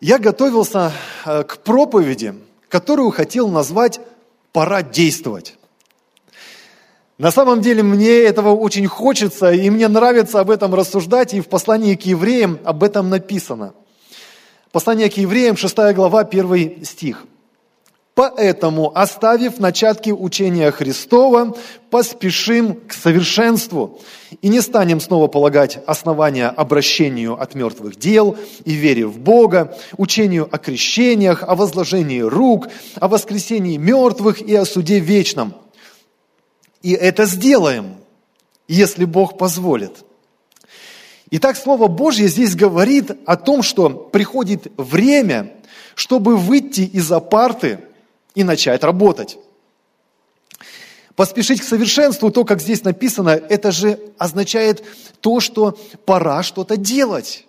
Я готовился э, к проповеди, которую хотел назвать «Пора действовать». На самом деле мне этого очень хочется, и мне нравится об этом рассуждать, и в послании к евреям об этом написано. Послание к евреям, 6 глава, 1 стих – Поэтому, оставив начатки учения Христова, поспешим к совершенству и не станем снова полагать основания обращению от мертвых дел и вере в Бога, учению о крещениях, о возложении рук, о воскресении мертвых и о суде вечном. И это сделаем, если Бог позволит. Итак, Слово Божье здесь говорит о том, что приходит время, чтобы выйти из апарты – и начать работать. Поспешить к совершенству, то, как здесь написано, это же означает то, что пора что-то делать.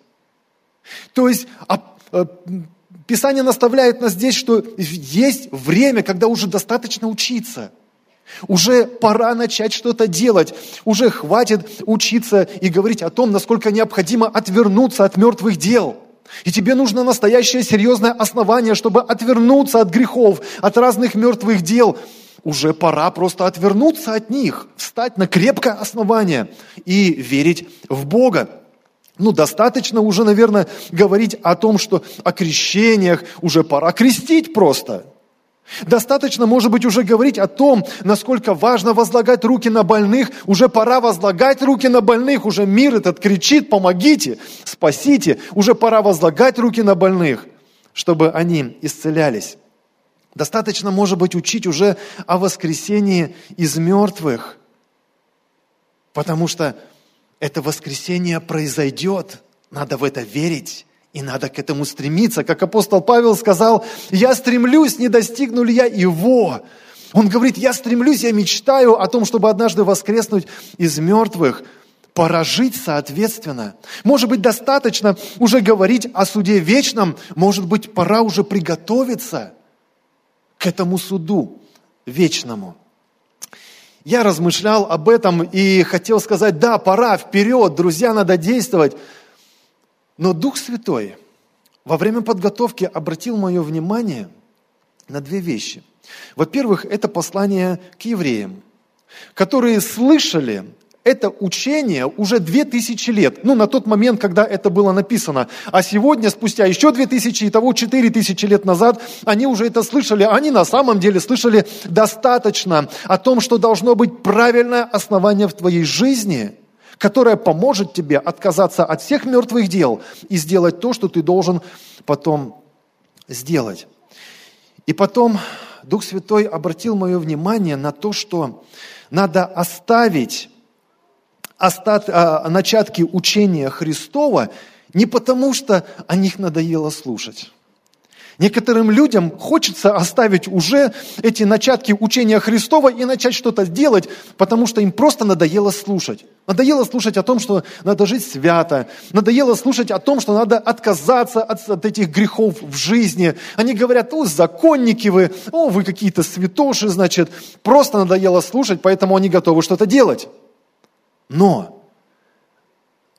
То есть а, а, Писание наставляет нас здесь, что есть время, когда уже достаточно учиться. Уже пора начать что-то делать. Уже хватит учиться и говорить о том, насколько необходимо отвернуться от мертвых дел – и тебе нужно настоящее серьезное основание, чтобы отвернуться от грехов, от разных мертвых дел. Уже пора просто отвернуться от них, встать на крепкое основание и верить в Бога. Ну, достаточно уже, наверное, говорить о том, что о крещениях уже пора крестить просто – Достаточно, может быть, уже говорить о том, насколько важно возлагать руки на больных. Уже пора возлагать руки на больных. Уже мир этот кричит, помогите, спасите. Уже пора возлагать руки на больных, чтобы они исцелялись. Достаточно, может быть, учить уже о воскресении из мертвых. Потому что это воскресение произойдет. Надо в это верить. И надо к этому стремиться. Как апостол Павел сказал, я стремлюсь, не достигну ли я его. Он говорит, я стремлюсь, я мечтаю о том, чтобы однажды воскреснуть из мертвых. Пора жить соответственно. Может быть, достаточно уже говорить о суде вечном. Может быть, пора уже приготовиться к этому суду вечному. Я размышлял об этом и хотел сказать, да, пора, вперед, друзья, надо действовать. Но Дух Святой во время подготовки обратил мое внимание на две вещи. Во-первых, это послание к евреям, которые слышали это учение уже две тысячи лет, ну, на тот момент, когда это было написано. А сегодня, спустя еще две тысячи, и того четыре тысячи лет назад, они уже это слышали. Они на самом деле слышали достаточно о том, что должно быть правильное основание в твоей жизни – которая поможет тебе отказаться от всех мертвых дел и сделать то, что ты должен потом сделать. И потом Дух Святой обратил мое внимание на то, что надо оставить остат, а, начатки учения Христова не потому, что о них надоело слушать. Некоторым людям хочется оставить уже эти начатки учения Христова и начать что-то делать, потому что им просто надоело слушать. Надоело слушать о том, что надо жить свято. Надоело слушать о том, что надо отказаться от, от этих грехов в жизни. Они говорят, о, законники вы, о, вы какие-то святоши, значит. Просто надоело слушать, поэтому они готовы что-то делать. Но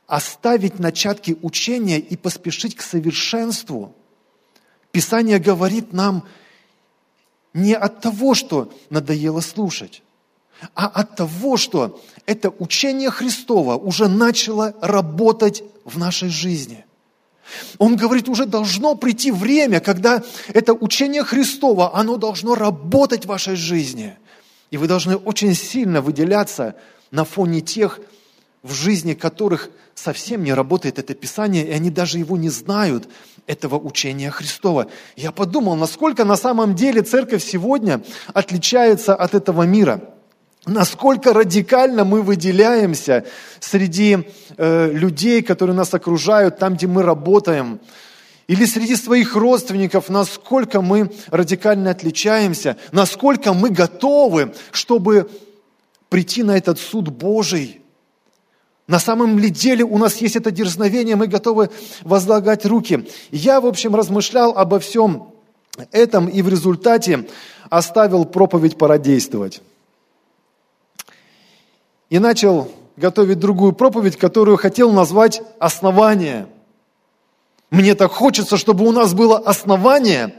оставить начатки учения и поспешить к совершенству – Писание говорит нам не от того, что надоело слушать, а от того, что это учение Христова уже начало работать в нашей жизни. Он говорит, уже должно прийти время, когда это учение Христова, оно должно работать в вашей жизни. И вы должны очень сильно выделяться на фоне тех, в жизни которых совсем не работает это Писание, и они даже его не знают, этого учения Христова. Я подумал, насколько на самом деле церковь сегодня отличается от этого мира. Насколько радикально мы выделяемся среди э, людей, которые нас окружают, там, где мы работаем, или среди своих родственников, насколько мы радикально отличаемся, насколько мы готовы, чтобы прийти на этот суд Божий, на самом ли деле у нас есть это дерзновение, мы готовы возлагать руки. Я, в общем, размышлял обо всем этом и в результате оставил проповедь «Пора действовать». И начал готовить другую проповедь, которую хотел назвать «Основание». Мне так хочется, чтобы у нас было основание,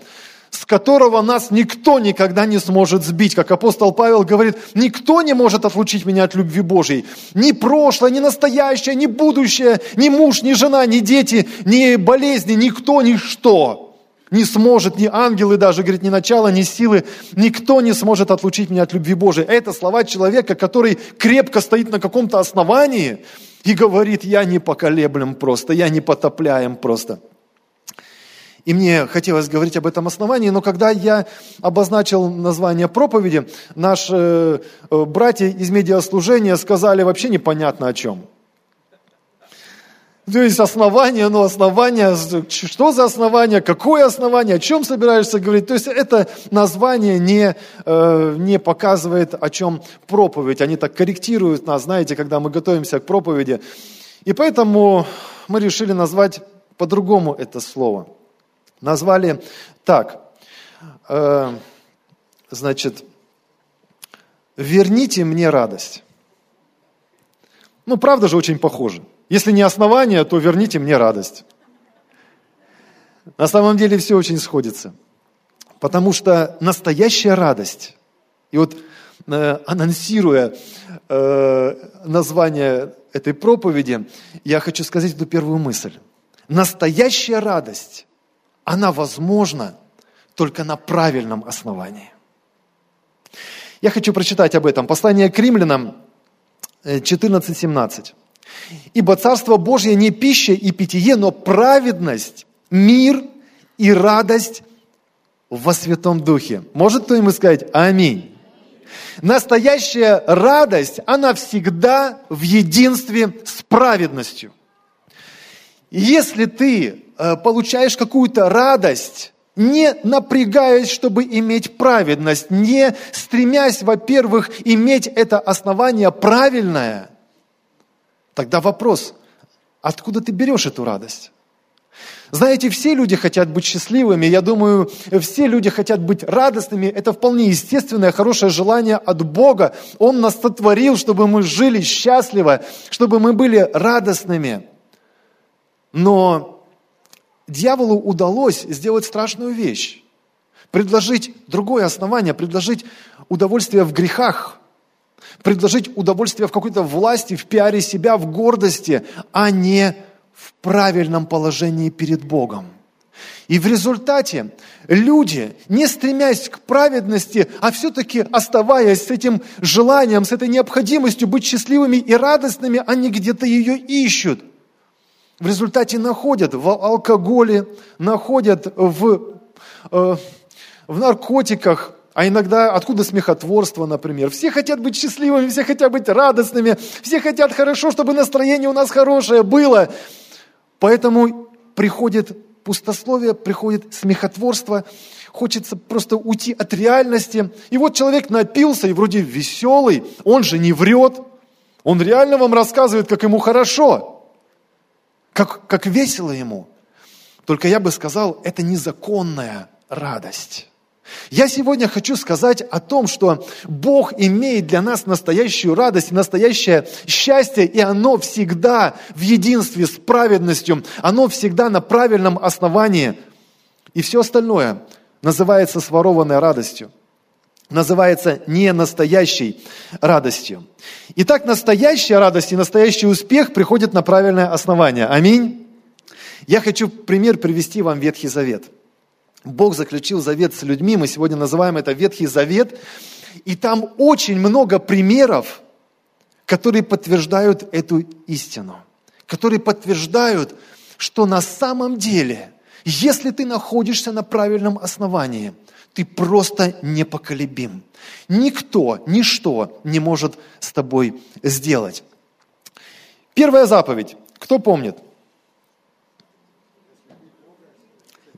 с которого нас никто никогда не сможет сбить. Как апостол Павел говорит, никто не может отлучить меня от любви Божьей. Ни прошлое, ни настоящее, ни будущее, ни муж, ни жена, ни дети, ни болезни, никто, ничто не сможет, ни ангелы даже, говорит, ни начало, ни силы, никто не сможет отлучить меня от любви Божией. Это слова человека, который крепко стоит на каком-то основании и говорит, я не поколеблем просто, я не потопляем просто. И мне хотелось говорить об этом основании, но когда я обозначил название проповеди, наши э, братья из медиаслужения сказали вообще непонятно о чем. То есть основание, ну основание, что за основание, какое основание, о чем собираешься говорить. То есть это название не, э, не показывает, о чем проповедь. Они так корректируют нас, знаете, когда мы готовимся к проповеди. И поэтому мы решили назвать по-другому это слово. Назвали так, э, значит, верните мне радость. Ну, правда же очень похоже. Если не основание, то верните мне радость. На самом деле все очень сходится. Потому что настоящая радость, и вот э, анонсируя э, название этой проповеди, я хочу сказать эту первую мысль. Настоящая радость, она возможна только на правильном основании. Я хочу прочитать об этом. Послание к римлянам 14.17. Э, Ибо Царство Божье не пища и питье, но праведность, мир и радость во Святом Духе. Может кто-нибудь сказать «Аминь»? Настоящая радость, она всегда в единстве с праведностью. Если ты получаешь какую-то радость, не напрягаясь, чтобы иметь праведность, не стремясь, во-первых, иметь это основание правильное – Тогда вопрос, откуда ты берешь эту радость? Знаете, все люди хотят быть счастливыми. Я думаю, все люди хотят быть радостными. Это вполне естественное, хорошее желание от Бога. Он нас сотворил, чтобы мы жили счастливо, чтобы мы были радостными. Но дьяволу удалось сделать страшную вещь. Предложить другое основание, предложить удовольствие в грехах – предложить удовольствие в какой-то власти, в пиаре себя, в гордости, а не в правильном положении перед Богом. И в результате люди, не стремясь к праведности, а все-таки оставаясь с этим желанием, с этой необходимостью быть счастливыми и радостными, они где-то ее ищут. В результате находят в алкоголе, находят в, э, в наркотиках, а иногда откуда смехотворство, например. Все хотят быть счастливыми, все хотят быть радостными, все хотят хорошо, чтобы настроение у нас хорошее было. Поэтому приходит пустословие, приходит смехотворство, хочется просто уйти от реальности. И вот человек напился и вроде веселый, он же не врет, он реально вам рассказывает, как ему хорошо, как, как весело ему. Только я бы сказал, это незаконная радость. Я сегодня хочу сказать о том, что Бог имеет для нас настоящую радость, настоящее счастье, и оно всегда в единстве с праведностью, оно всегда на правильном основании. И все остальное называется сворованной радостью, называется не настоящей радостью. Итак, настоящая радость и настоящий успех приходят на правильное основание. Аминь. Я хочу пример привести вам Ветхий Завет – Бог заключил завет с людьми, мы сегодня называем это Ветхий Завет, и там очень много примеров, которые подтверждают эту истину, которые подтверждают, что на самом деле, если ты находишься на правильном основании, ты просто непоколебим. Никто, ничто не может с тобой сделать. Первая заповедь. Кто помнит?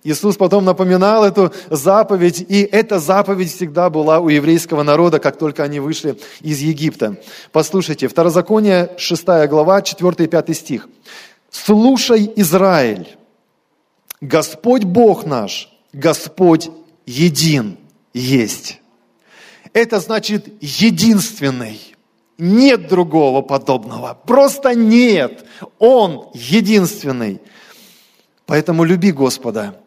Иисус потом напоминал эту заповедь, и эта заповедь всегда была у еврейского народа, как только они вышли из Египта. Послушайте, Второзаконие, 6 глава, 4 и 5 стих. «Слушай, Израиль, Господь Бог наш, Господь един есть». Это значит единственный. Нет другого подобного. Просто нет. Он единственный. Поэтому люби Господа,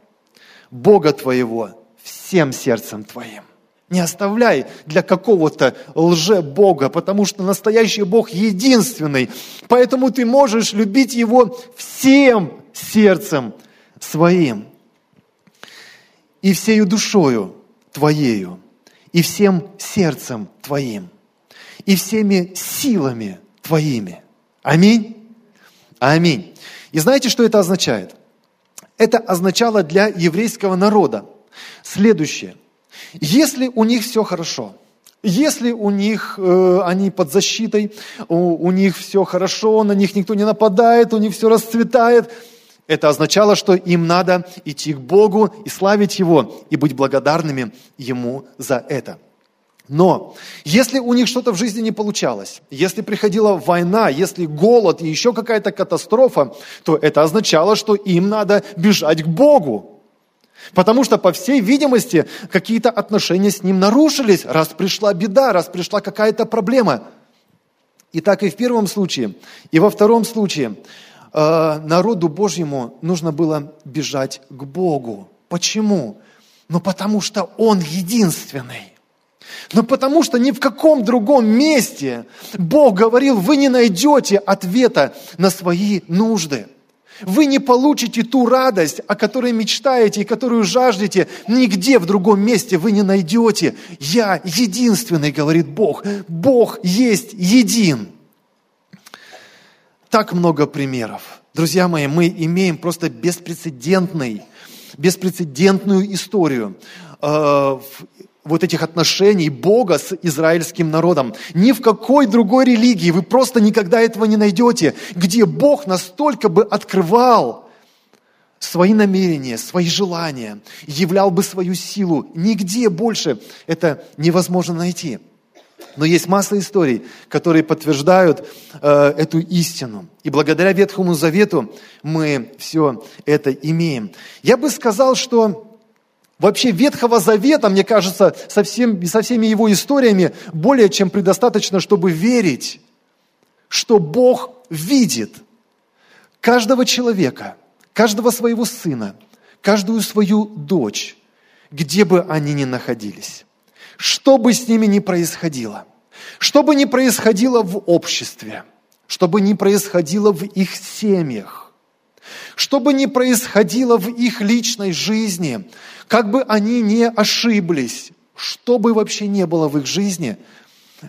Бога твоего, всем сердцем твоим. Не оставляй для какого-то лже-бога, потому что настоящий Бог единственный. Поэтому ты можешь любить Его всем сердцем своим и всею душою твоею, и всем сердцем твоим, и всеми силами твоими. Аминь. Аминь. И знаете, что это означает? Это означало для еврейского народа следующее. Если у них все хорошо, если у них э, они под защитой, у, у них все хорошо, на них никто не нападает, у них все расцветает, это означало, что им надо идти к Богу и славить Его, и быть благодарными Ему за это. Но если у них что-то в жизни не получалось, если приходила война, если голод и еще какая-то катастрофа, то это означало, что им надо бежать к Богу. Потому что, по всей видимости, какие-то отношения с Ним нарушились, раз пришла беда, раз пришла какая-то проблема. И так и в первом случае, и во втором случае народу Божьему нужно было бежать к Богу. Почему? Ну потому что Он единственный. Но потому что ни в каком другом месте Бог говорил, вы не найдете ответа на свои нужды. Вы не получите ту радость, о которой мечтаете и которую жаждете, нигде в другом месте вы не найдете. Я единственный, говорит Бог. Бог есть един. Так много примеров. Друзья мои, мы имеем просто беспрецедентный, беспрецедентную историю э, вот этих отношений Бога с израильским народом. Ни в какой другой религии вы просто никогда этого не найдете, где Бог настолько бы открывал свои намерения, свои желания, являл бы свою силу. Нигде больше это невозможно найти. Но есть масса историй, которые подтверждают э, эту истину. И благодаря Ветхому Завету мы все это имеем. Я бы сказал, что Вообще Ветхого Завета, мне кажется, со, всем, со всеми его историями более чем предостаточно, чтобы верить, что Бог видит каждого человека, каждого своего сына, каждую свою дочь, где бы они ни находились, что бы с ними ни происходило, что бы ни происходило в обществе, что бы ни происходило в их семьях, что бы ни происходило в их личной жизни, как бы они не ошиблись, что бы вообще не было в их жизни,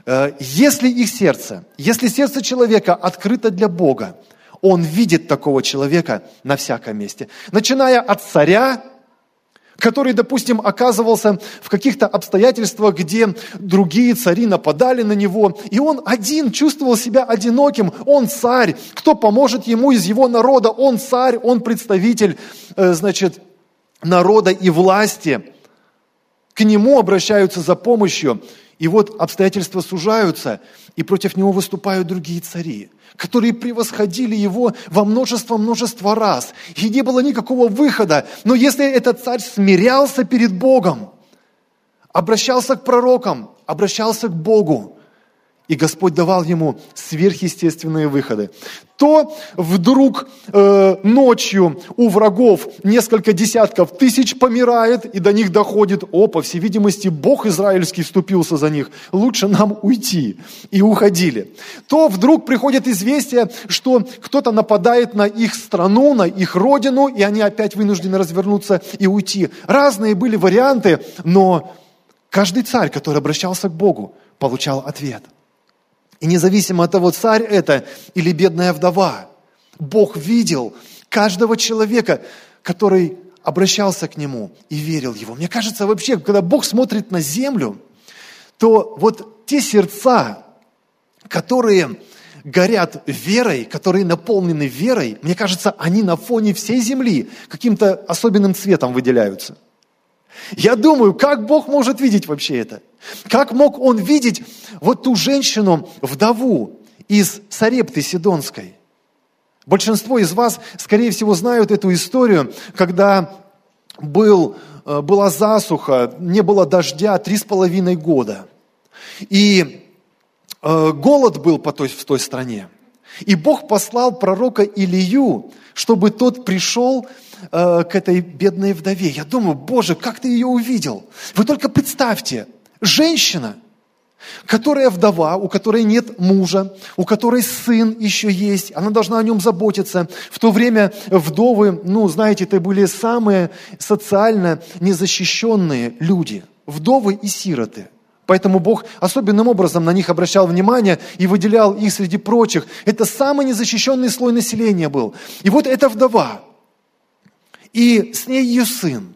э, если их сердце, если сердце человека открыто для Бога, он видит такого человека на всяком месте. Начиная от царя, который, допустим, оказывался в каких-то обстоятельствах, где другие цари нападали на него, и он один чувствовал себя одиноким, он царь, кто поможет ему из его народа, он царь, он представитель, э, значит, народа и власти. К нему обращаются за помощью, и вот обстоятельства сужаются, и против него выступают другие цари которые превосходили его во множество-множество раз. И не было никакого выхода. Но если этот царь смирялся перед Богом, обращался к пророкам, обращался к Богу, и Господь давал ему сверхъестественные выходы. То вдруг э, ночью у врагов несколько десятков тысяч помирает, и до них доходит, о, по всей видимости, Бог израильский вступился за них, лучше нам уйти. И уходили. То вдруг приходит известие, что кто-то нападает на их страну, на их родину, и они опять вынуждены развернуться и уйти. Разные были варианты, но каждый царь, который обращался к Богу, получал ответ – и независимо от того, царь это или бедная вдова, Бог видел каждого человека, который обращался к нему и верил его. Мне кажется, вообще, когда Бог смотрит на землю, то вот те сердца, которые горят верой, которые наполнены верой, мне кажется, они на фоне всей земли каким-то особенным цветом выделяются. Я думаю, как Бог может видеть вообще это? Как мог он видеть вот ту женщину, вдову из Сарепты Сидонской? Большинство из вас, скорее всего, знают эту историю, когда был, э, была засуха, не было дождя три с половиной года. И э, голод был по той, в той стране. И Бог послал пророка Илию, чтобы тот пришел э, к этой бедной вдове. Я думаю, Боже, как ты ее увидел? Вы только представьте, женщина, которая вдова, у которой нет мужа, у которой сын еще есть, она должна о нем заботиться. В то время вдовы, ну, знаете, это были самые социально незащищенные люди. Вдовы и сироты. Поэтому Бог особенным образом на них обращал внимание и выделял их среди прочих. Это самый незащищенный слой населения был. И вот эта вдова, и с ней ее сын.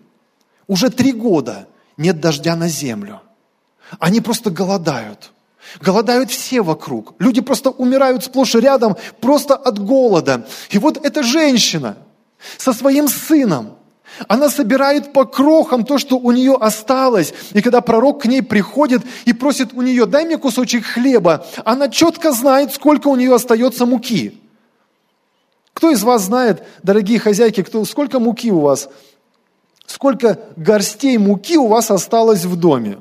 Уже три года нет дождя на землю. Они просто голодают. Голодают все вокруг. Люди просто умирают сплошь и рядом просто от голода. И вот эта женщина со своим сыном, она собирает по крохам то, что у нее осталось. И когда пророк к ней приходит и просит у нее, дай мне кусочек хлеба, она четко знает, сколько у нее остается муки. Кто из вас знает, дорогие хозяйки, кто, сколько муки у вас? Сколько горстей муки у вас осталось в доме?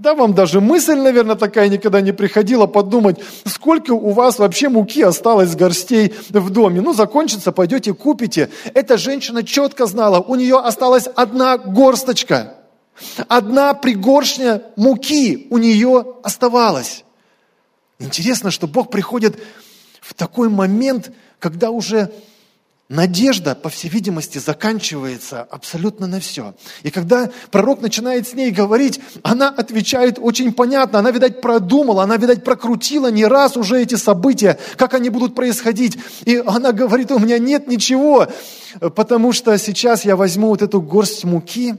Да, вам даже мысль, наверное, такая никогда не приходила подумать, сколько у вас вообще муки осталось с горстей в доме. Ну, закончится, пойдете, купите. Эта женщина четко знала, у нее осталась одна горсточка. Одна пригоршня муки у нее оставалась. Интересно, что Бог приходит в такой момент, когда уже Надежда, по всей видимости, заканчивается абсолютно на все. И когда пророк начинает с ней говорить, она отвечает очень понятно. Она, видать, продумала, она, видать, прокрутила не раз уже эти события, как они будут происходить. И она говорит, у меня нет ничего, потому что сейчас я возьму вот эту горсть муки,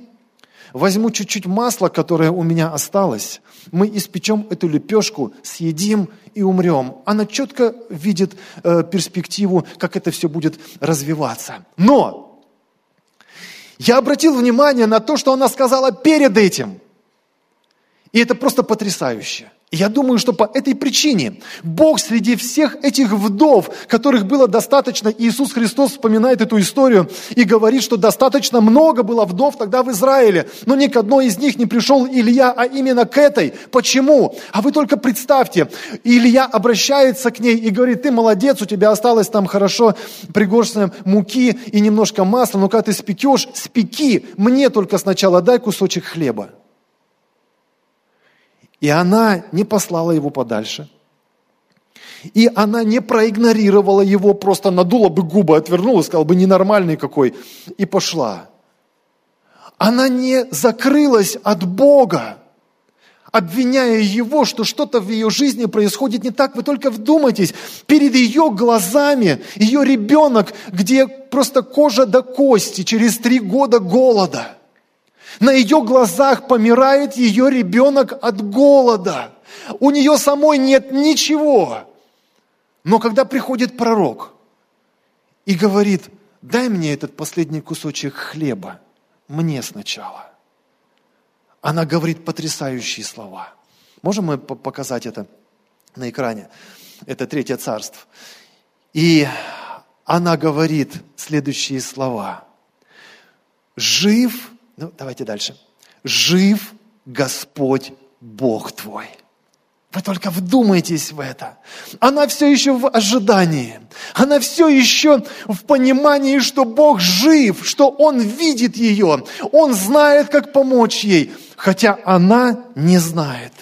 возьму чуть-чуть масла, которое у меня осталось, мы испечем эту лепешку, съедим и умрем. Она четко видит э, перспективу, как это все будет развиваться. Но я обратил внимание на то, что она сказала перед этим. И это просто потрясающе. Я думаю, что по этой причине Бог среди всех этих вдов, которых было достаточно, Иисус Христос вспоминает эту историю и говорит, что достаточно много было вдов тогда в Израиле, но ни к одной из них не пришел Илья, а именно к этой. Почему? А вы только представьте, Илья обращается к ней и говорит, ты молодец, у тебя осталось там хорошо пригоршня муки и немножко масла, но когда ты спекешь, спеки, мне только сначала дай кусочек хлеба. И она не послала его подальше. И она не проигнорировала его, просто надула бы губы, отвернула, сказала бы, ненормальный какой, и пошла. Она не закрылась от Бога, обвиняя его, что что-то в ее жизни происходит не так. Вы только вдумайтесь, перед ее глазами ее ребенок, где просто кожа до кости, через три года голода – на ее глазах помирает ее ребенок от голода. У нее самой нет ничего. Но когда приходит пророк и говорит, дай мне этот последний кусочек хлеба, мне сначала. Она говорит потрясающие слова. Можем мы показать это на экране? Это Третье Царство. И она говорит следующие слова. Жив ну, давайте дальше. Жив Господь Бог твой. Вы только вдумайтесь в это. Она все еще в ожидании. Она все еще в понимании, что Бог жив, что Он видит ее. Он знает, как помочь ей, хотя она не знает.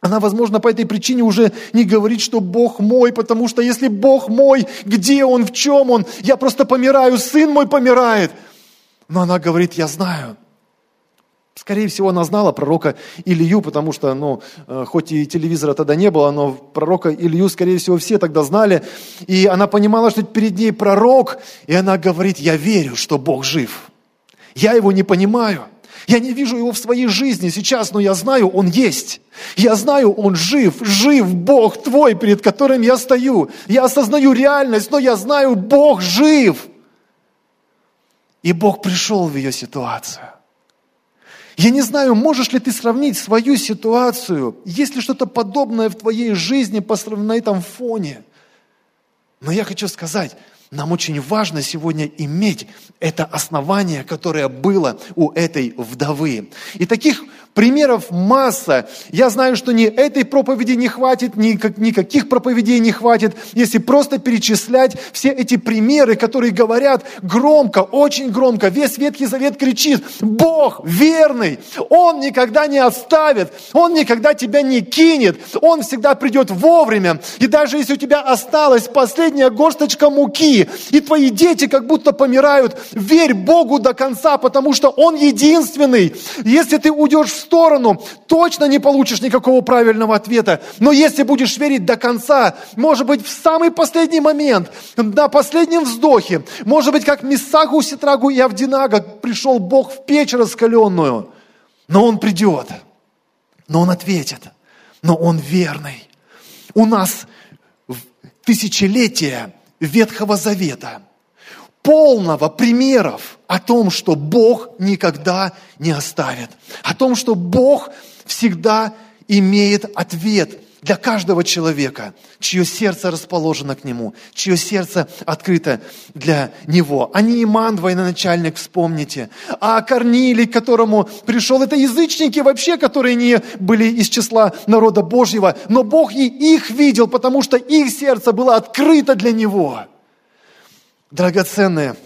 Она, возможно, по этой причине уже не говорит, что Бог мой, потому что если Бог мой, где Он, в чем Он? Я просто помираю, сын мой помирает – но она говорит, я знаю. Скорее всего, она знала пророка Илью, потому что, ну, э, хоть и телевизора тогда не было, но пророка Илью, скорее всего, все тогда знали. И она понимала, что перед ней пророк, и она говорит, я верю, что Бог жив. Я его не понимаю. Я не вижу его в своей жизни сейчас, но я знаю, он есть. Я знаю, он жив, жив Бог твой, перед которым я стою. Я осознаю реальность, но я знаю, Бог жив. И Бог пришел в ее ситуацию. Я не знаю, можешь ли ты сравнить свою ситуацию, есть ли что-то подобное в твоей жизни на этом фоне. Но я хочу сказать, Нам очень важно сегодня иметь это основание, которое было у этой вдовы. И таких Примеров масса. Я знаю, что ни этой проповеди не хватит, ни никаких проповедей не хватит, если просто перечислять все эти примеры, которые говорят громко, очень громко. Весь Ветхий Завет кричит, Бог верный, Он никогда не оставит, Он никогда тебя не кинет, Он всегда придет вовремя. И даже если у тебя осталась последняя горсточка муки, и твои дети как будто помирают, верь Богу до конца, потому что Он единственный. Если ты уйдешь в сторону, точно не получишь никакого правильного ответа. Но если будешь верить до конца, может быть, в самый последний момент, на последнем вздохе, может быть, как Мисагу, Ситрагу и Авдинага пришел Бог в печь раскаленную, но Он придет, но Он ответит, но Он верный. У нас тысячелетия Ветхого Завета – полного примеров о том, что Бог никогда не оставит, о том, что Бог всегда имеет ответ для каждого человека, чье сердце расположено к Нему, чье сердце открыто для Него. А не Иман, военачальник, вспомните, а Корнилий, к которому пришел, это язычники вообще, которые не были из числа народа Божьего, но Бог и их видел, потому что их сердце было открыто для Него драгоценные,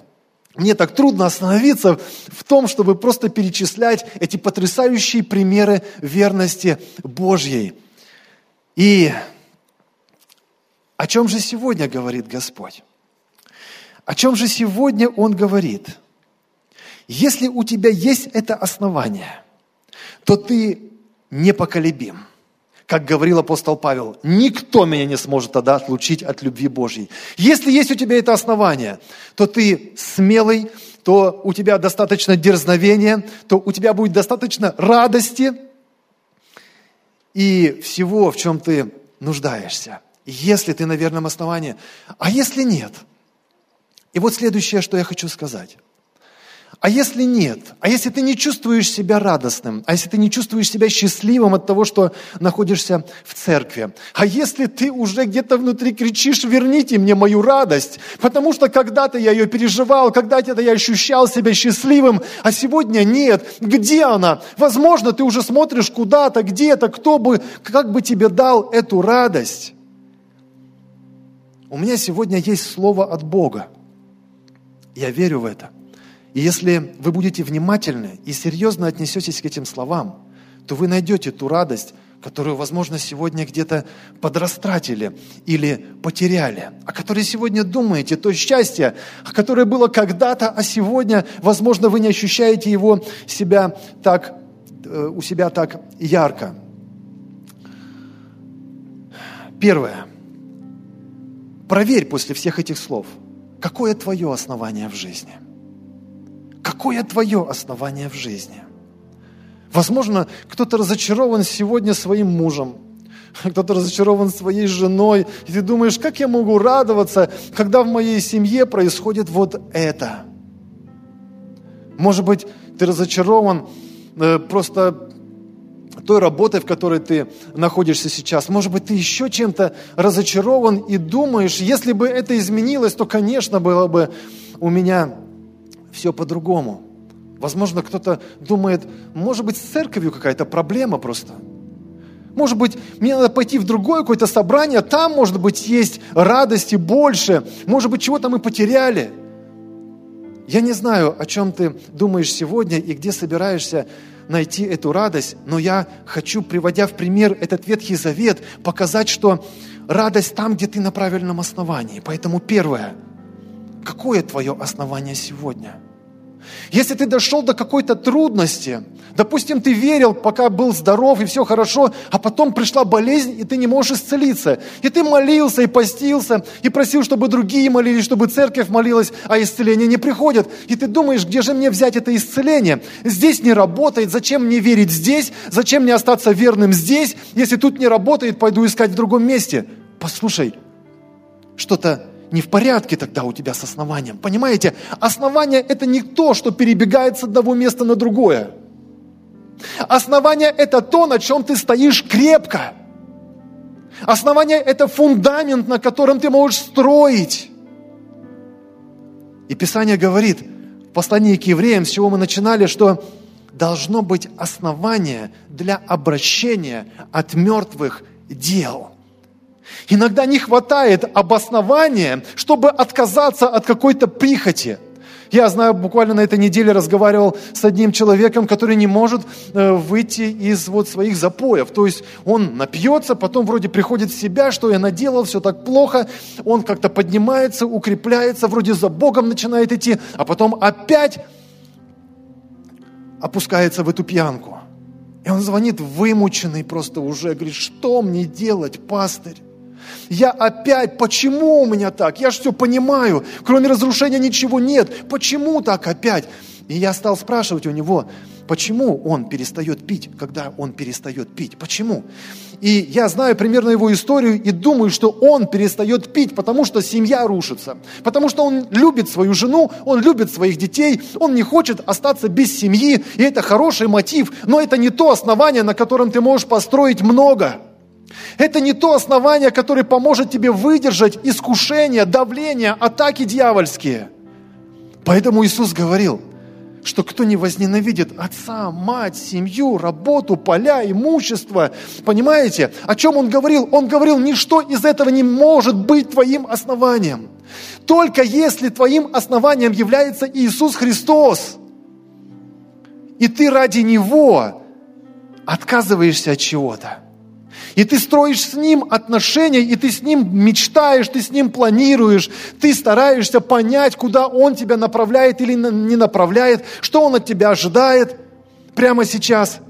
мне так трудно остановиться в том, чтобы просто перечислять эти потрясающие примеры верности Божьей. И о чем же сегодня говорит Господь? О чем же сегодня Он говорит? Если у тебя есть это основание, то ты непоколебим как говорил апостол Павел, никто меня не сможет тогда отлучить от любви Божьей. Если есть у тебя это основание, то ты смелый, то у тебя достаточно дерзновения, то у тебя будет достаточно радости и всего, в чем ты нуждаешься. Если ты на верном основании. А если нет? И вот следующее, что я хочу сказать. А если нет? А если ты не чувствуешь себя радостным? А если ты не чувствуешь себя счастливым от того, что находишься в церкви? А если ты уже где-то внутри кричишь, верните мне мою радость, потому что когда-то я ее переживал, когда-то я ощущал себя счастливым, а сегодня нет. Где она? Возможно, ты уже смотришь куда-то, где-то, кто бы, как бы тебе дал эту радость. У меня сегодня есть слово от Бога. Я верю в это – и если вы будете внимательны и серьезно отнесетесь к этим словам, то вы найдете ту радость, которую, возможно, сегодня где-то подрастратили или потеряли, о которой сегодня думаете, то счастье, которое было когда-то, а сегодня, возможно, вы не ощущаете его себя так, э, у себя так ярко. Первое. Проверь после всех этих слов, какое твое основание в жизни – Какое твое основание в жизни? Возможно, кто-то разочарован сегодня своим мужем, кто-то разочарован своей женой, и ты думаешь, как я могу радоваться, когда в моей семье происходит вот это? Может быть, ты разочарован э, просто той работой, в которой ты находишься сейчас. Может быть, ты еще чем-то разочарован и думаешь, если бы это изменилось, то, конечно, было бы у меня все по-другому. Возможно, кто-то думает, может быть, с церковью какая-то проблема просто. Может быть, мне надо пойти в другое какое-то собрание, там, может быть, есть радости больше. Может быть, чего-то мы потеряли. Я не знаю, о чем ты думаешь сегодня и где собираешься найти эту радость, но я хочу, приводя в пример этот Ветхий Завет, показать, что радость там, где ты на правильном основании. Поэтому первое – Какое твое основание сегодня? Если ты дошел до какой-то трудности, допустим, ты верил, пока был здоров и все хорошо, а потом пришла болезнь, и ты не можешь исцелиться. И ты молился и постился, и просил, чтобы другие молились, чтобы церковь молилась, а исцеление не приходит. И ты думаешь, где же мне взять это исцеление? Здесь не работает, зачем мне верить здесь? Зачем мне остаться верным здесь? Если тут не работает, пойду искать в другом месте. Послушай, что-то не в порядке тогда у тебя с основанием. Понимаете, основание это не то, что перебегает с одного места на другое. Основание это то, на чем ты стоишь крепко. Основание это фундамент, на котором ты можешь строить. И Писание говорит в послании к евреям, с чего мы начинали, что должно быть основание для обращения от мертвых дел. Иногда не хватает обоснования, чтобы отказаться от какой-то прихоти – я знаю, буквально на этой неделе разговаривал с одним человеком, который не может э, выйти из вот своих запоев. То есть он напьется, потом вроде приходит в себя, что я наделал, все так плохо. Он как-то поднимается, укрепляется, вроде за Богом начинает идти, а потом опять опускается в эту пьянку. И он звонит вымученный просто уже, говорит, что мне делать, пастырь? Я опять, почему у меня так? Я же все понимаю, кроме разрушения ничего нет. Почему так опять? И я стал спрашивать у него, почему он перестает пить, когда он перестает пить. Почему? И я знаю примерно его историю и думаю, что он перестает пить, потому что семья рушится. Потому что он любит свою жену, он любит своих детей, он не хочет остаться без семьи. И это хороший мотив, но это не то основание, на котором ты можешь построить много. Это не то основание, которое поможет тебе выдержать искушения, давление, атаки дьявольские. Поэтому Иисус говорил, что кто не возненавидит отца, мать, семью, работу, поля, имущество, понимаете, о чем он говорил? Он говорил, ничто из этого не может быть твоим основанием. Только если твоим основанием является Иисус Христос, и ты ради Него отказываешься от чего-то, и ты строишь с ним отношения, и ты с ним мечтаешь, ты с ним планируешь, ты стараешься понять, куда он тебя направляет или не направляет, что он от тебя ожидает прямо сейчас.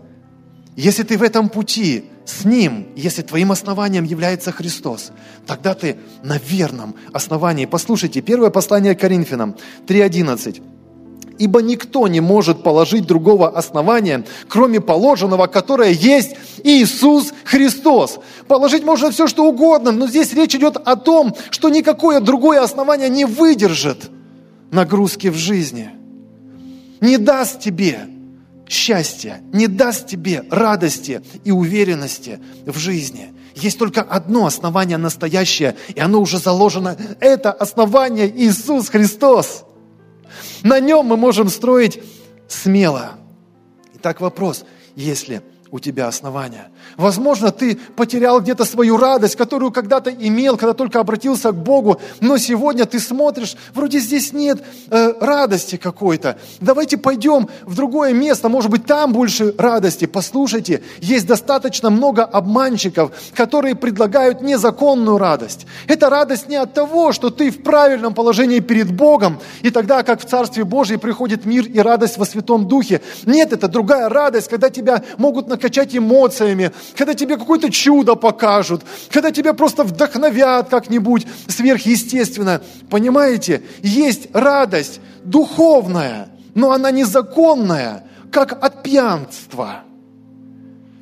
Если ты в этом пути с Ним, если твоим основанием является Христос, тогда ты на верном основании. Послушайте, первое послание к Коринфянам 3.11 ибо никто не может положить другого основания, кроме положенного, которое есть Иисус Христос. Положить можно все, что угодно, но здесь речь идет о том, что никакое другое основание не выдержит нагрузки в жизни, не даст тебе счастья, не даст тебе радости и уверенности в жизни. Есть только одно основание настоящее, и оно уже заложено. Это основание Иисус Христос. На нем мы можем строить смело. Итак, вопрос, если у тебя основания. Возможно, ты потерял где-то свою радость, которую когда-то имел, когда только обратился к Богу, но сегодня ты смотришь, вроде здесь нет э, радости какой-то. Давайте пойдем в другое место, может быть, там больше радости. Послушайте, есть достаточно много обманщиков, которые предлагают незаконную радость. Это радость не от того, что ты в правильном положении перед Богом, и тогда, как в Царстве Божьем приходит мир и радость во Святом Духе. Нет, это другая радость, когда тебя могут на накачать эмоциями, когда тебе какое-то чудо покажут, когда тебя просто вдохновят как-нибудь сверхъестественно. Понимаете, есть радость духовная, но она незаконная, как от пьянства.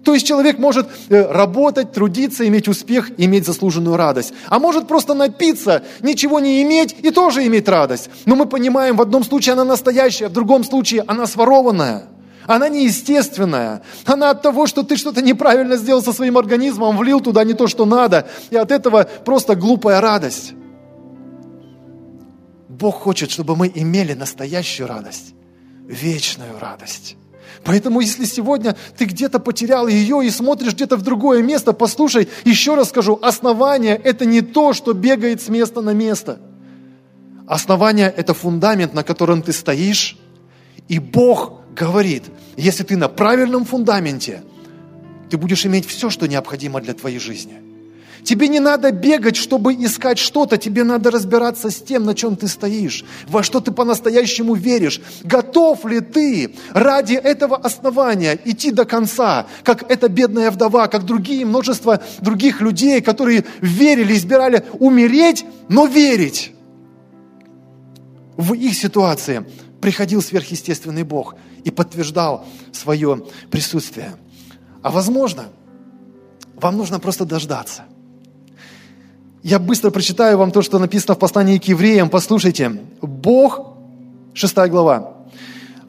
То есть человек может э, работать, трудиться, иметь успех, иметь заслуженную радость. А может просто напиться, ничего не иметь и тоже иметь радость. Но мы понимаем, в одном случае она настоящая, в другом случае она сворованная. Она неестественная. Она от того, что ты что-то неправильно сделал со своим организмом, влил туда не то, что надо. И от этого просто глупая радость. Бог хочет, чтобы мы имели настоящую радость, вечную радость. Поэтому, если сегодня ты где-то потерял ее и смотришь где-то в другое место, послушай, еще раз скажу, основание – это не то, что бегает с места на место. Основание – это фундамент, на котором ты стоишь, и Бог говорит, если ты на правильном фундаменте, ты будешь иметь все, что необходимо для твоей жизни. Тебе не надо бегать, чтобы искать что-то, тебе надо разбираться с тем, на чем ты стоишь, во что ты по-настоящему веришь. Готов ли ты ради этого основания идти до конца, как эта бедная вдова, как другие, множество других людей, которые верили, избирали умереть, но верить. В их ситуации приходил сверхъестественный Бог и подтверждал свое присутствие. А возможно, вам нужно просто дождаться. Я быстро прочитаю вам то, что написано в послании к евреям. Послушайте. Бог, шестая глава,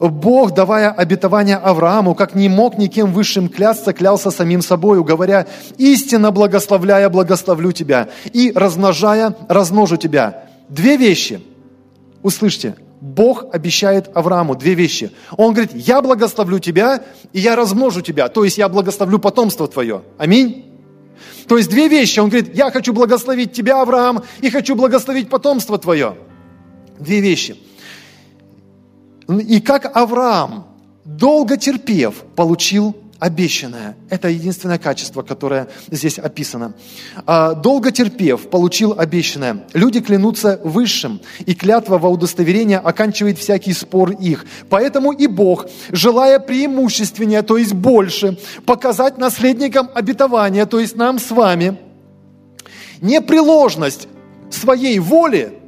Бог, давая обетование Аврааму, как не мог никем высшим клясться, клялся самим собою, говоря, истинно благословляя, благословлю тебя, и размножая, размножу тебя. Две вещи. услышьте, Бог обещает Аврааму две вещи. Он говорит, я благословлю тебя, и я размножу тебя, то есть я благословлю потомство твое. Аминь. То есть две вещи. Он говорит, я хочу благословить тебя, Авраам, и хочу благословить потомство твое. Две вещи. И как Авраам, долго терпев, получил обещанное. Это единственное качество, которое здесь описано. А, долго терпев, получил обещанное. Люди клянутся высшим, и клятва во удостоверение оканчивает всякий спор их. Поэтому и Бог, желая преимущественнее, то есть больше, показать наследникам обетования, то есть нам с вами, непреложность своей воли –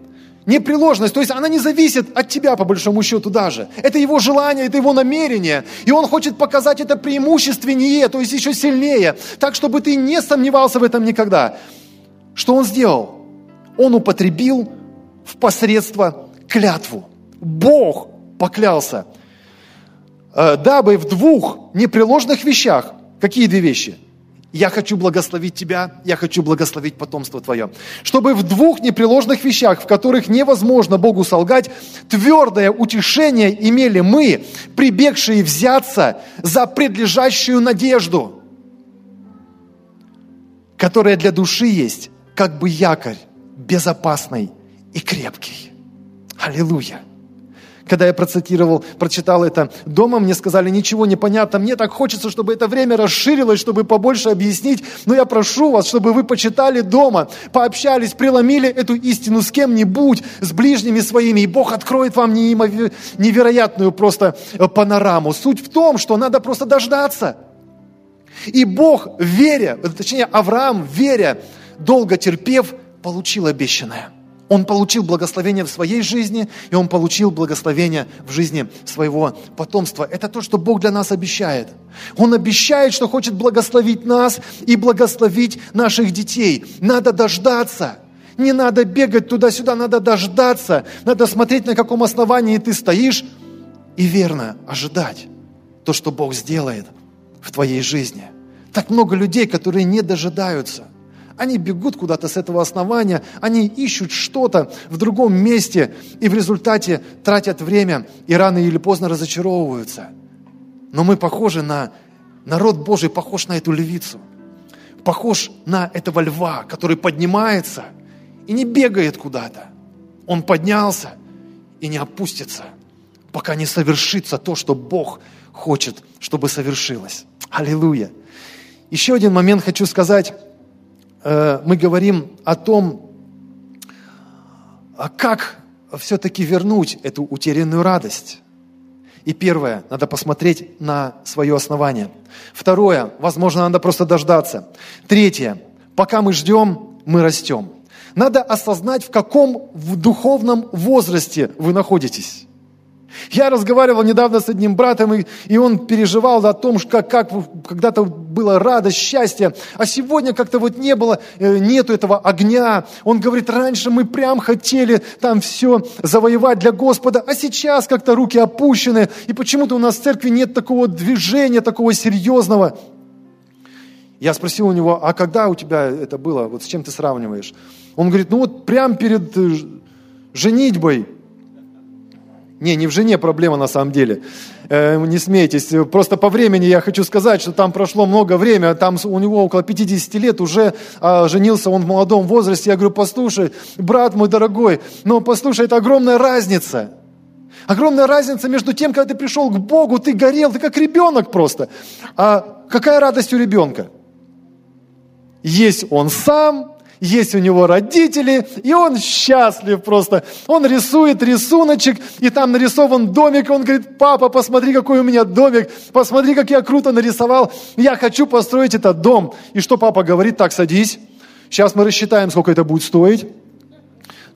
Непреложность, то есть она не зависит от тебя, по большому счету, даже. Это его желание, это его намерение. И он хочет показать это преимущественнее, то есть еще сильнее, так, чтобы ты не сомневался в этом никогда. Что он сделал? Он употребил в посредство клятву. Бог поклялся, э, дабы в двух непреложных вещах, какие две вещи – я хочу благословить тебя, я хочу благословить потомство твое. Чтобы в двух непреложных вещах, в которых невозможно Богу солгать, твердое утешение имели мы, прибегшие взяться за предлежащую надежду, которая для души есть, как бы якорь, безопасный и крепкий. Аллилуйя! Когда я процитировал, прочитал это дома, мне сказали, ничего не понятно, мне так хочется, чтобы это время расширилось, чтобы побольше объяснить, но я прошу вас, чтобы вы почитали дома, пообщались, преломили эту истину с кем-нибудь, с ближними своими, и Бог откроет вам невероятную просто э, панораму. Суть в том, что надо просто дождаться. И Бог, веря, точнее Авраам, веря, долго терпев, получил обещанное – он получил благословение в своей жизни, и он получил благословение в жизни своего потомства. Это то, что Бог для нас обещает. Он обещает, что хочет благословить нас и благословить наших детей. Надо дождаться. Не надо бегать туда-сюда, надо дождаться. Надо смотреть, на каком основании ты стоишь, и верно ожидать то, что Бог сделает в твоей жизни. Так много людей, которые не дожидаются. Они бегут куда-то с этого основания, они ищут что-то в другом месте и в результате тратят время и рано или поздно разочаровываются. Но мы похожи на народ Божий, похож на эту львицу, похож на этого льва, который поднимается и не бегает куда-то. Он поднялся и не опустится, пока не совершится то, что Бог хочет, чтобы совершилось. Аллилуйя. Еще один момент хочу сказать мы говорим о том, а как все-таки вернуть эту утерянную радость. И первое, надо посмотреть на свое основание. Второе, возможно, надо просто дождаться. Третье, пока мы ждем, мы растем. Надо осознать, в каком в духовном возрасте вы находитесь. Я разговаривал недавно с одним братом, и, и он переживал о том, как, как когда-то была радость, счастье, а сегодня как-то вот не было, э, нету этого огня. Он говорит, раньше мы прям хотели там все завоевать для Господа, а сейчас как-то руки опущены, и почему-то у нас в церкви нет такого движения, такого серьезного. Я спросил у него, а когда у тебя это было, вот с чем ты сравниваешь? Он говорит, ну вот прям перед э, женитьбой, не, не в жене проблема на самом деле. Э, не смейтесь. Просто по времени я хочу сказать, что там прошло много времени. Там у него около 50 лет уже э, женился он в молодом возрасте. Я говорю, послушай, брат мой дорогой, но послушай, это огромная разница. Огромная разница между тем, когда ты пришел к Богу, ты горел, ты как ребенок просто. А какая радость у ребенка? Есть он сам, есть у него родители, и он счастлив просто. Он рисует рисуночек, и там нарисован домик, он говорит, папа, посмотри, какой у меня домик, посмотри, как я круто нарисовал, я хочу построить этот дом. И что папа говорит, так, садись, сейчас мы рассчитаем, сколько это будет стоить.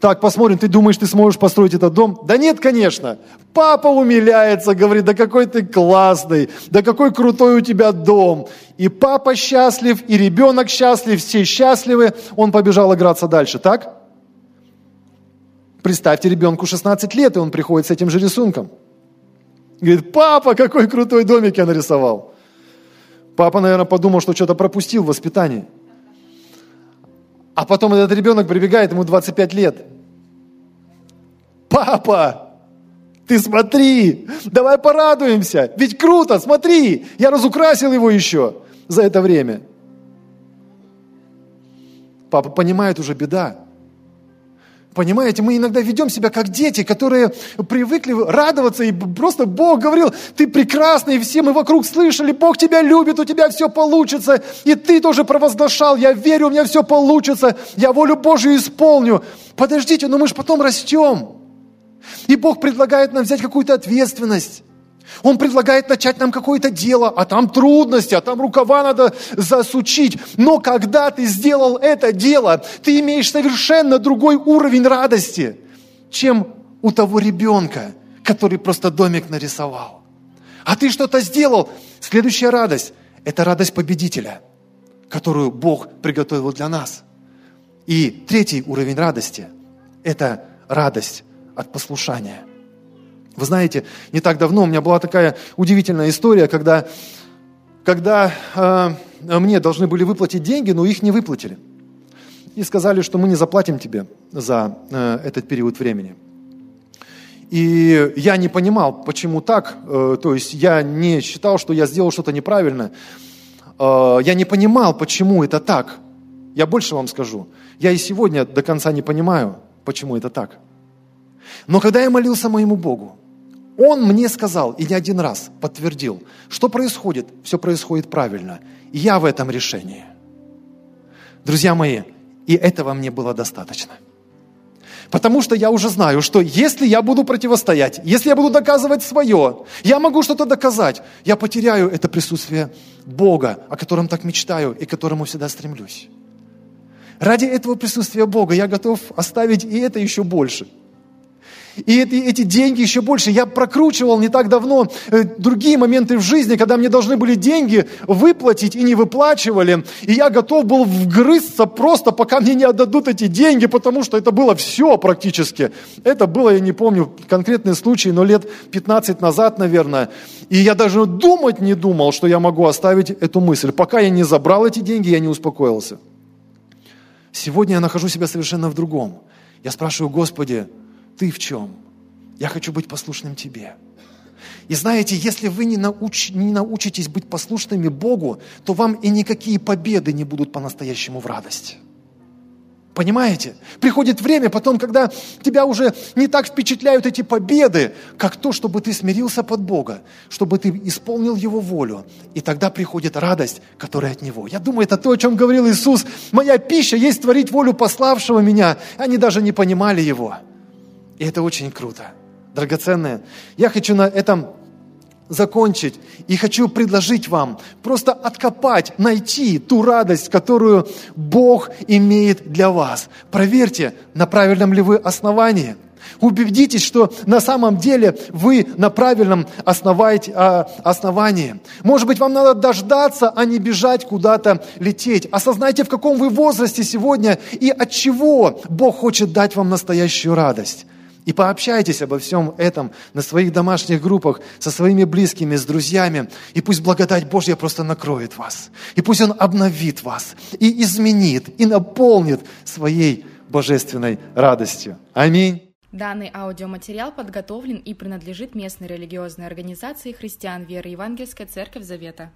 Так, посмотрим, ты думаешь, ты сможешь построить этот дом? Да нет, конечно. Папа умиляется, говорит, да какой ты классный, да какой крутой у тебя дом. И папа счастлив, и ребенок счастлив, все счастливы. Он побежал играться дальше, так? Представьте, ребенку 16 лет, и он приходит с этим же рисунком. Говорит, папа, какой крутой домик я нарисовал. Папа, наверное, подумал, что что-то пропустил в воспитании. А потом этот ребенок прибегает, ему 25 лет. Папа, ты смотри, давай порадуемся, ведь круто, смотри, я разукрасил его еще за это время. Папа понимает уже беда. Понимаете, мы иногда ведем себя как дети, которые привыкли радоваться, и просто Бог говорил, ты прекрасный, и все мы вокруг слышали, Бог тебя любит, у тебя все получится, и ты тоже провозглашал, я верю, у меня все получится, я волю Божию исполню. Подождите, но мы же потом растем. И Бог предлагает нам взять какую-то ответственность. Он предлагает начать нам какое-то дело, а там трудности, а там рукава надо засучить. Но когда ты сделал это дело, ты имеешь совершенно другой уровень радости, чем у того ребенка, который просто домик нарисовал. А ты что-то сделал. Следующая радость – это радость победителя, которую Бог приготовил для нас. И третий уровень радости – это радость от послушания – вы знаете, не так давно у меня была такая удивительная история, когда, когда э, мне должны были выплатить деньги, но их не выплатили. И сказали, что мы не заплатим тебе за э, этот период времени. И я не понимал, почему так. Э, то есть я не считал, что я сделал что-то неправильно. Э, я не понимал, почему это так. Я больше вам скажу. Я и сегодня до конца не понимаю, почему это так. Но когда я молился моему Богу, он мне сказал, и не один раз подтвердил, что происходит, все происходит правильно. И я в этом решении. Друзья мои, и этого мне было достаточно. Потому что я уже знаю, что если я буду противостоять, если я буду доказывать свое, я могу что-то доказать, я потеряю это присутствие Бога, о котором так мечтаю и к которому всегда стремлюсь. Ради этого присутствия Бога я готов оставить и это еще больше – и эти, эти деньги еще больше. Я прокручивал не так давно э, другие моменты в жизни, когда мне должны были деньги выплатить и не выплачивали. И я готов был вгрызться просто, пока мне не отдадут эти деньги, потому что это было все практически. Это было, я не помню конкретный случай, но лет 15 назад, наверное. И я даже думать не думал, что я могу оставить эту мысль. Пока я не забрал эти деньги, я не успокоился. Сегодня я нахожу себя совершенно в другом. Я спрашиваю, Господи, ты в чем? Я хочу быть послушным тебе. И знаете, если вы не, науч, не научитесь быть послушными Богу, то вам и никакие победы не будут по-настоящему в радость. Понимаете? Приходит время потом, когда тебя уже не так впечатляют эти победы, как то, чтобы ты смирился под Бога, чтобы ты исполнил Его волю. И тогда приходит радость, которая от Него. Я думаю, это то, о чем говорил Иисус. Моя пища есть творить волю пославшего меня. Они даже не понимали Его. И это очень круто, драгоценное. Я хочу на этом закончить и хочу предложить вам просто откопать, найти ту радость, которую Бог имеет для вас. Проверьте, на правильном ли вы основании. Убедитесь, что на самом деле вы на правильном а, основании. Может быть, вам надо дождаться, а не бежать куда-то лететь. Осознайте, в каком вы возрасте сегодня и от чего Бог хочет дать вам настоящую радость. И пообщайтесь обо всем этом на своих домашних группах, со своими близкими, с друзьями. И пусть благодать Божья просто накроет вас. И пусть Он обновит вас, и изменит, и наполнит своей божественной радостью. Аминь. Данный аудиоматериал подготовлен и принадлежит местной религиозной организации христиан веры Евангельская Церковь Завета.